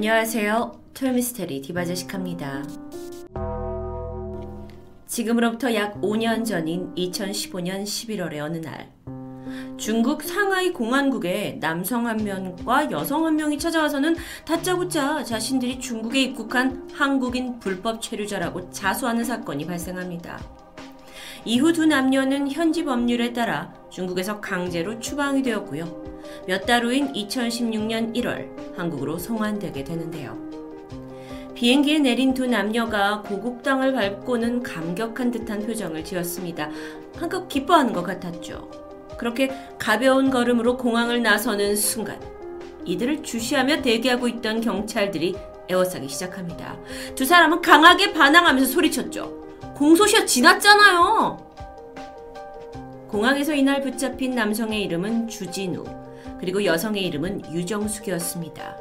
안녕하세요. 토요미스테리 디바제식합니다. 지금으로부터 약 5년 전인 2015년 11월의 어느 날 중국 상하이 공안국에 남성 한 명과 여성 한 명이 찾아와서는 다짜고짜 자신들이 중국에 입국한 한국인 불법 체류자라고 자수하는 사건이 발생합니다. 이후 두 남녀는 현지 법률에 따라 중국에서 강제로 추방이 되었고요. 몇 달 후인 2016년 1월 한국으로 송환되게 되는데요. 비행기에 내린 두 남녀가 고국 땅을 밟고는 감격한 듯한 표정을 지었습니다. 한껏 기뻐하는 것 같았죠. 그렇게 가벼운 걸음으로 공항을 나서는 순간 이들을 주시하며 대기하고 있던 경찰들이 에워싸기 시작합니다. 두 사람은 강하게 반항하면서 소리쳤죠. 공소시효 지났잖아요. 공항에서 이날 붙잡힌 남성의 이름은 주진우, 그리고 여성의 이름은 유정숙이었습니다.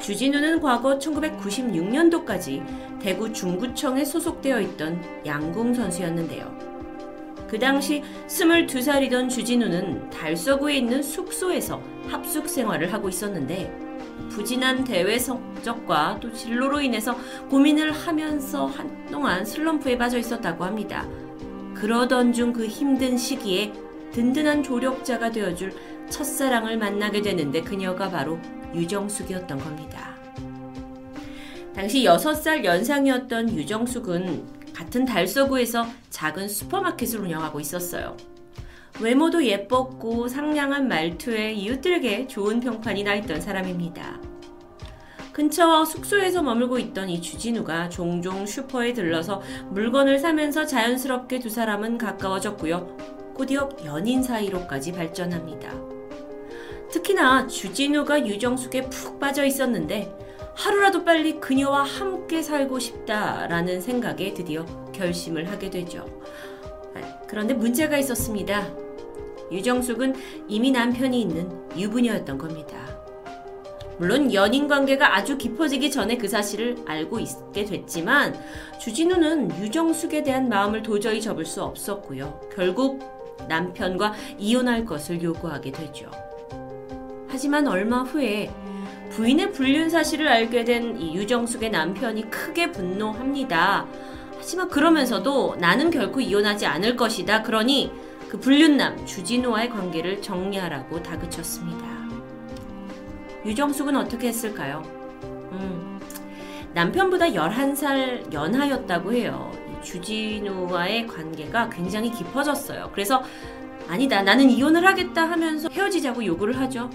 주진우는 과거 1996년도까지 대구 중구청에 소속되어 있던 양궁 선수였는데요. 그 당시 22살이던 주진우는 달서구에 있는 숙소에서 합숙 생활을 하고 있었는데 부진한 대회 성적과 또 진로로 인해서 고민을 하면서 한동안 슬럼프에 빠져 있었다고 합니다. 그러던 중 그 힘든 시기에 든든한 조력자가 되어줄 첫사랑을 만나게 되는데 그녀가 바로 유정숙이었던 겁니다. 당시 6살 연상이었던 유정숙은 같은 달서구에서 작은 슈퍼마켓을 운영하고 있었어요. 외모도 예뻤고 상냥한 말투에 이웃들에게 좋은 평판이 나 있던 사람입니다. 근처 숙소에서 머물고 있던 이 주진우가 종종 슈퍼에 들러서 물건을 사면서 자연스럽게 두 사람은 가까워졌고요. 곧이어 연인 사이로까지 발전합니다. 특히나 주진우가 유정숙에 푹 빠져 있었는데 하루라도 빨리 그녀와 함께 살고 싶다라는 생각에 드디어 결심을 하게 되죠. 아, 그런데 문제가 있었습니다. 유정숙은 이미 남편이 있는 유부녀였던 겁니다. 물론 연인 관계가 아주 깊어지기 전에 그 사실을 알고 있게 됐지만 주진우는 유정숙에 대한 마음을 도저히 접을 수 없었고요. 결국 남편과 이혼할 것을 요구하게 되죠. 하지만 얼마 후에 부인의 불륜 사실을 알게 된 이 유정숙의 남편이 크게 분노합니다. 하지만 그러면서도 나는 결코 이혼하지 않을 것이다. 그러니 그 불륜남 주진우와의 관계를 정리하라고 다그쳤습니다. 유정숙은 어떻게 했을까요? 음, 남편보다 11살 연하였다고 해요. 주진우와의 관계가 굉장히 깊어졌어요. 그래서 아니다, 나는 이혼을 하겠다 하면서 헤어지자고 요구를 하죠.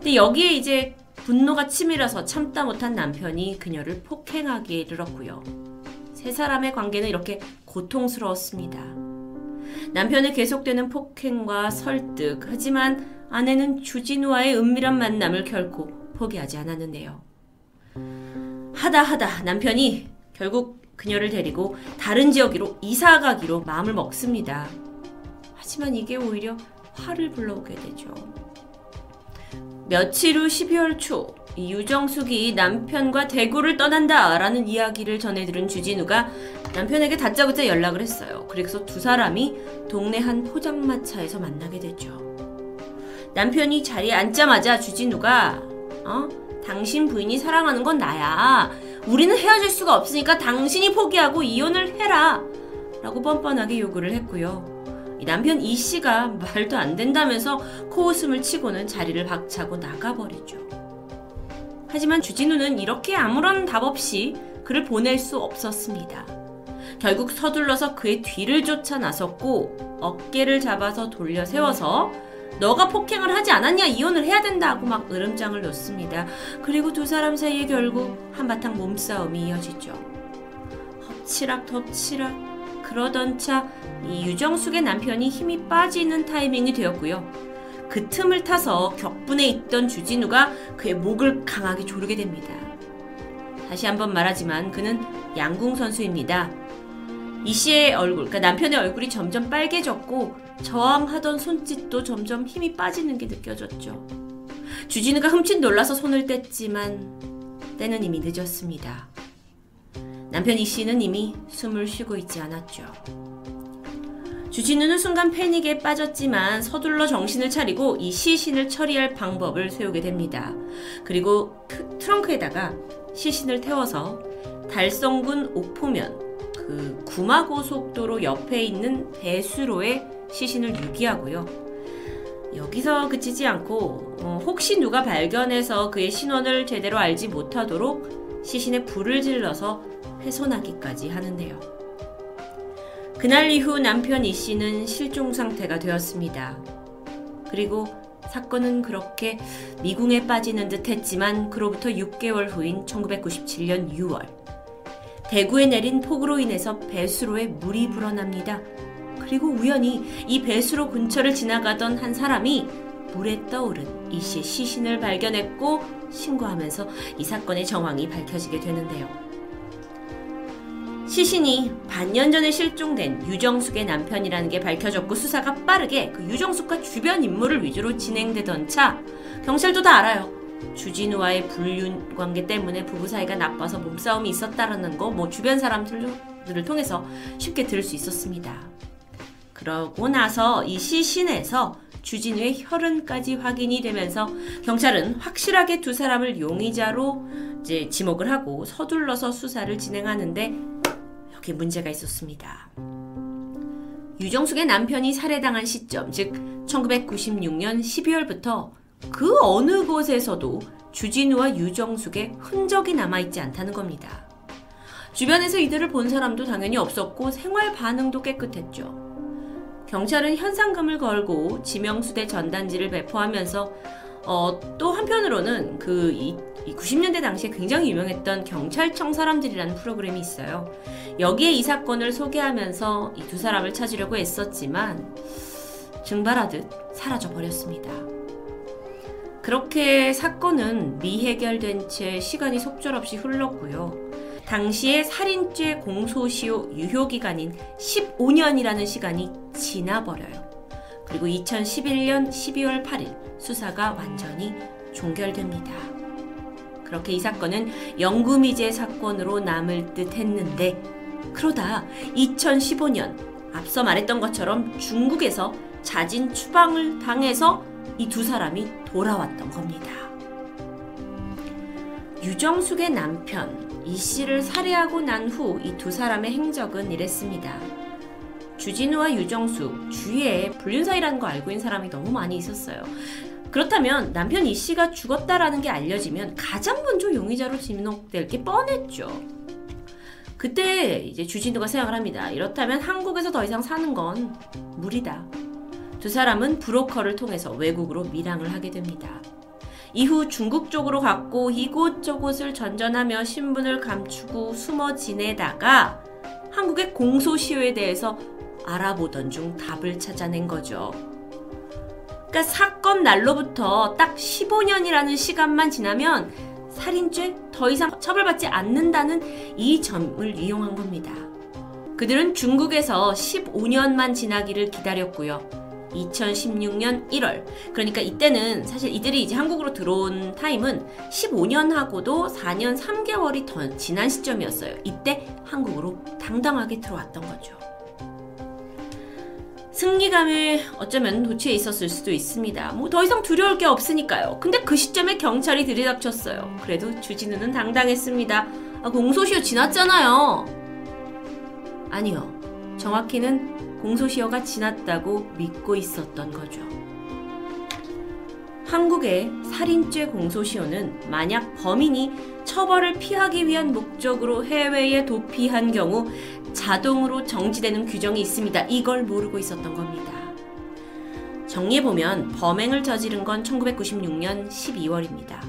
근데 여기에 이제 분노가 치밀어서 참다 못한 남편이 그녀를 폭행하기에 이르렀고요. 세 사람의 관계는 이렇게 고통스러웠습니다. 남편의 계속되는 폭행과 설득, 하지만 아내는 주진우와의 은밀한 만남을 결코 포기하지 않았는데요. 하다 하다 남편이 결국 그녀를 데리고 다른 지역으로 이사 가기로 마음을 먹습니다. 하지만 이게 오히려 화를 불러오게 되죠. 며칠 후 12월 초 유정숙이 남편과 대구를 떠난다 라는 이야기를 전해 들은 주진우가 남편에게 다짜고짜 연락을 했어요. 그래서 두 사람이 동네 한 포장마차에서 만나게 되죠. 남편이 자리에 앉자마자 주진우가 어? 당신 부인이 사랑하는 건 나야. 우리는 헤어질 수가 없으니까 당신이 포기하고 이혼을 해라. 라고 뻔뻔하게 요구를 했고요. 남편 이 씨가 말도 안 된다면서 코웃음을 치고는 자리를 박차고 나가버리죠. 하지만 주진우는 이렇게 아무런 답 없이 그를 보낼 수 없었습니다. 결국 서둘러서 그의 뒤를 쫓아 나섰고 어깨를 잡아서 돌려 세워서 너가 폭행을 하지 않았냐 이혼을 해야 된다고 막 으름장을 놓습니다. 그리고 두 사람 사이에 결국 한바탕 몸싸움이 이어지죠. 엎치락 덮치락 그러던 차 이 유정숙의 남편이 힘이 빠지는 타이밍이 되었고요. 그 틈을 타서 격분해 있던 주진우가 그의 목을 강하게 조르게 됩니다. 다시 한번 말하지만 그는 양궁 선수입니다. 이 씨의 얼굴, 그러니까 남편의 얼굴이 점점 빨개졌고 저항하던 손짓도 점점 힘이 빠지는 게 느껴졌죠. 주진우가 흠칫 놀라서 손을 뗐지만 때는 이미 늦었습니다. 남편 이 씨는 이미 숨을 쉬고 있지 않았죠. 주진우는 순간 패닉에 빠졌지만 서둘러 정신을 차리고 이 시신을 처리할 방법을 세우게 됩니다. 그리고 그 트렁크에다가 시신을 태워서 달성군 옥포면 그 구마고속도로 옆에 있는 배수로에 시신을 유기하고요. 여기서 그치지 않고 어, 혹시 누가 발견해서 그의 신원을 제대로 알지 못하도록 시신에 불을 질러서 훼손하기까지 하는데요. 그날 이후 남편 이 씨는 실종 상태가 되었습니다. 그리고 사건은 그렇게 미궁에 빠지는 듯 했지만 그로부터 6개월 후인 1997년 6월 대구에 내린 폭우로 인해서 배수로에 물이 불어납니다. 그리고 우연히 이 배수로 근처를 지나가던 한 사람이 물에 떠오른 이 씨의 시신을 발견했고 신고하면서 이 사건의 정황이 밝혀지게 되는데요. 시신이 반년 전에 실종된 유정숙의 남편이라는 게 밝혀졌고 수사가 빠르게 그 유정숙과 주변 인물을 위주로 진행되던 차 경찰도 다 알아요. 주진우와의 불륜 관계 때문에 부부 사이가 나빠서 몸싸움이 있었다라는 거 뭐 주변 사람들을 통해서 쉽게 들을 수 있었습니다. 그러고 나서 이 시신에서 주진우의 혈흔까지 확인이 되면서 경찰은 확실하게 두 사람을 용의자로 이제 지목을 하고 서둘러서 수사를 진행하는데 여기 문제가 있었습니다. 유정숙의 남편이 살해당한 시점, 즉 1996년 12월부터 그 어느 곳에서도 주진우와 유정숙의 흔적이 남아있지 않다는 겁니다. 주변에서 이들을 본 사람도 당연히 없었고 생활 반응도 깨끗했죠. 경찰은 현상금을 걸고 지명수대 전단지를 배포하면서 어, 또 한편으로는 그 이, 90년대 당시에 굉장히 유명했던 경찰청 사람들이라는 프로그램이 있어요. 여기에 이 사건을 소개하면서 이 두 사람을 찾으려고 애썼지만 증발하듯 사라져 버렸습니다. 그렇게 사건은 미해결된 채 시간이 속절없이 흘렀고요. 당시에 살인죄 공소시효 유효기간인 15년이라는 시간이 지나버려요. 그리고 2011년 12월 8일 수사가 완전히 종결됩니다. 그렇게 이 사건은 영구미제 사건으로 남을 듯 했는데 그러다 2015년 앞서 말했던 것처럼 중국에서 자진 추방을 당해서 이 두 사람이 돌아왔던 겁니다. 유정숙의 남편 이 씨를 살해하고 난 후 이 두 사람의 행적은 이랬습니다. 주진우와 유정숙 주위에 불륜 사이라는 거 알고 있는 사람이 너무 많이 있었어요. 그렇다면 남편 이 씨가 죽었다라는 게 알려지면 가장 먼저 용의자로 지목될 게 뻔했죠. 그때 이제 주진우가 생각을 합니다. 이렇다면 한국에서 더 이상 사는 건 무리다. 두 사람은 브로커를 통해서 외국으로 밀항을 하게 됩니다. 이후 중국 쪽으로 갔고 이곳저곳을 전전하며 신분을 감추고 숨어 지내다가 한국의 공소시효에 대해서 알아보던 중 답을 찾아낸 거죠. 그러니까 사건 날로부터 딱 15년이라는 시간만 지나면 살인죄 더 이상 처벌받지 않는다는 이 점을 이용한 겁니다. 그들은 중국에서 15년만 지나기를 기다렸고요. 2016년 1월. 그러니까 이때는 사실 이들이 이제 한국으로 들어온 타임은 15년하고도 4년 3개월이 더 지난 시점이었어요. 이때 한국으로 당당하게 들어왔던 거죠. 승리감에 어쩌면 도취해 있었을 수도 있습니다. 뭐 더 이상 두려울 게 없으니까요. 근데 그 시점에 경찰이 들이닥쳤어요. 그래도 주진우는 당당했습니다. 아, 공소시효 지났잖아요. 아니요. 정확히는 공소시효가 지났다고 믿고 있었던 거죠. 한국의 살인죄 공소시효는 만약 범인이 처벌을 피하기 위한 목적으로 해외에 도피한 경우 자동으로 정지되는 규정이 있습니다. 이걸 모르고 있었던 겁니다. 정리해보면 범행을 저지른 건 1996년 12월입니다.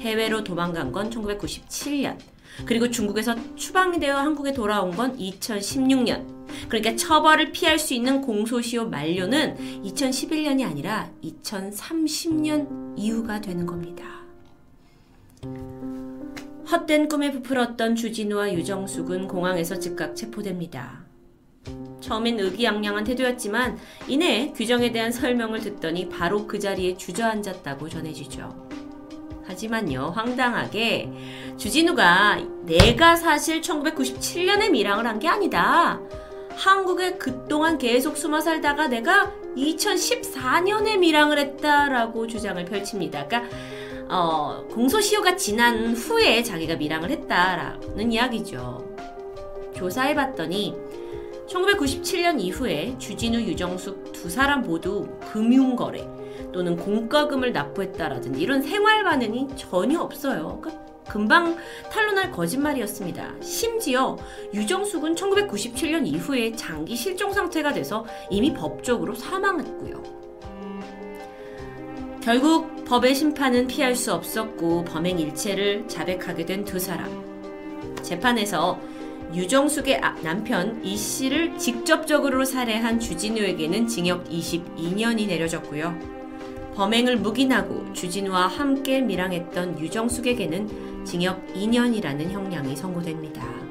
해외로 도망간 건 1997년. 그리고 중국에서 추방이 되어 한국에 돌아온 건 2016년. 그러니까 처벌을 피할 수 있는 공소시효 만료는 2011년이 아니라 2030년 이후가 되는 겁니다. 헛된 꿈에 부풀었던 주진우와 유정숙은 공항에서 즉각 체포됩니다. 처음엔 의기양양한 태도였지만 이내 규정에 대한 설명을 듣더니 바로 그 자리에 주저앉았다고 전해지죠. 하지만요, 황당하게 주진우가 내가 사실 1997년에 밀항을 한 게 아니다. 한국에 그동안 계속 숨어 살다가 내가 2014년에 밀항을 했다라고 주장을 펼칩니다. 그러니까 어, 공소시효가 지난 후에 자기가 밀항을 했다라는 이야기죠. 조사해봤더니 1997년 이후에 주진우, 유정숙 두 사람 모두 금융거래 또는 공과금을 납부했다라든지 이런 생활 반응이 전혀 없어요. 그러니까 금방 탄로날 거짓말이었습니다. 심지어 유정숙은 1997년 이후에 장기 실종 상태가 돼서 이미 법적으로 사망했고요. 결국 법의 심판은 피할 수 없었고 범행 일체를 자백하게 된 두 사람. 재판에서 유정숙의 아, 남편 이 씨를 직접적으로 살해한 주진우에게는 징역 22년이 내려졌고요. 범행을 묵인하고 주진우와 함께 밀항했던 유정숙에게는 징역 2년이라는 형량이 선고됩니다.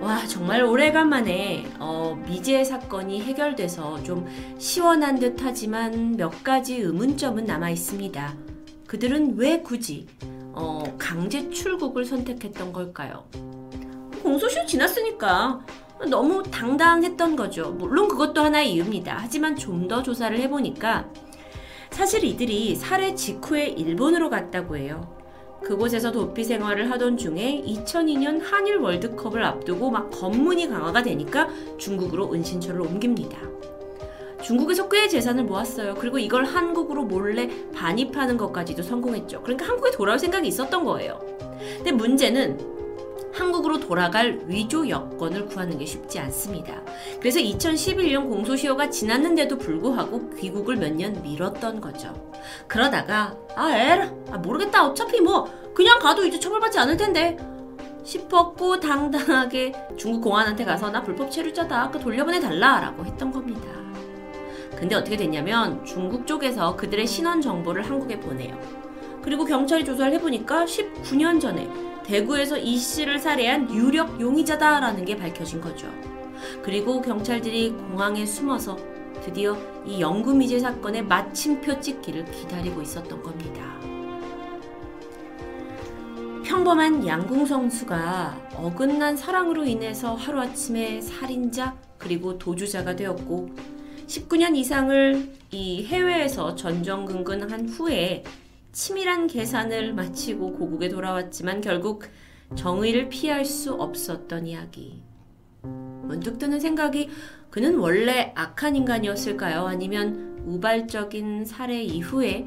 와 정말 오래간만에 어, 미제 사건이 해결돼서 좀 시원한 듯하지만 몇 가지 의문점은 남아 있습니다. 그들은 왜 굳이 어, 강제 출국을 선택했던 걸까요? 공소시효 지났으니까 너무 당당했던 거죠. 물론 그것도 하나의 이유입니다. 하지만 좀 더 조사를 해보니까 사실 이들이 살해 직후에 일본으로 갔다고 해요. 그곳에서 도피 생활을 하던 중에 2002년 한일 월드컵을 앞두고 막 검문이 강화가 되니까 중국으로 은신처를 옮깁니다. 중국에서 꽤 재산을 모았어요. 그리고 이걸 한국으로 몰래 반입하는 것까지도 성공했죠. 그러니까 한국에 돌아올 생각이 있었던 거예요. 근데 문제는 한국으로 돌아갈 위조 여권을 구하는 게 쉽지 않습니다. 그래서 2011년 공소시효가 지났는데도 불구하고 귀국을 몇 년 미뤘던 거죠. 그러다가 아 에라 아, 모르겠다 어차피 뭐 그냥 가도 이제 처벌받지 않을 텐데 싶었고 당당하게 중국 공안한테 가서 나 불법 체류자다 그 돌려보내 달라라고 했던 겁니다. 근데 어떻게 됐냐면 중국 쪽에서 그들의 신원 정보를 한국에 보내요. 그리고 경찰이 조사를 해보니까 19년 전에 대구에서 이 씨를 살해한 유력 용의자다라는 게 밝혀진 거죠. 그리고 경찰들이 공항에 숨어서 드디어 이 영구미제 사건의 마침표 찍기를 기다리고 있었던 겁니다. 평범한 양궁 선수가 어긋난 사랑으로 인해서 하루아침에 살인자 그리고 도주자가 되었고 19년 이상을 이 해외에서 전전긍긍한 후에 치밀한 계산을 마치고 고국에 돌아왔지만 결국 정의를 피할 수 없었던 이야기. 문득 드는 생각이 그는 원래 악한 인간이었을까요? 아니면 우발적인 살해 이후에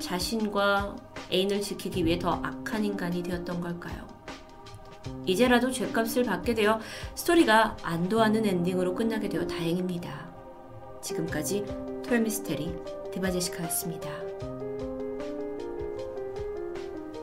자신과 애인을 지키기 위해 더 악한 인간이 되었던 걸까요? 이제라도 죄값을 받게 되어 스토리가 안도하는 엔딩으로 끝나게 되어 다행입니다. 지금까지 토요미스테리 디바제시카였습니다.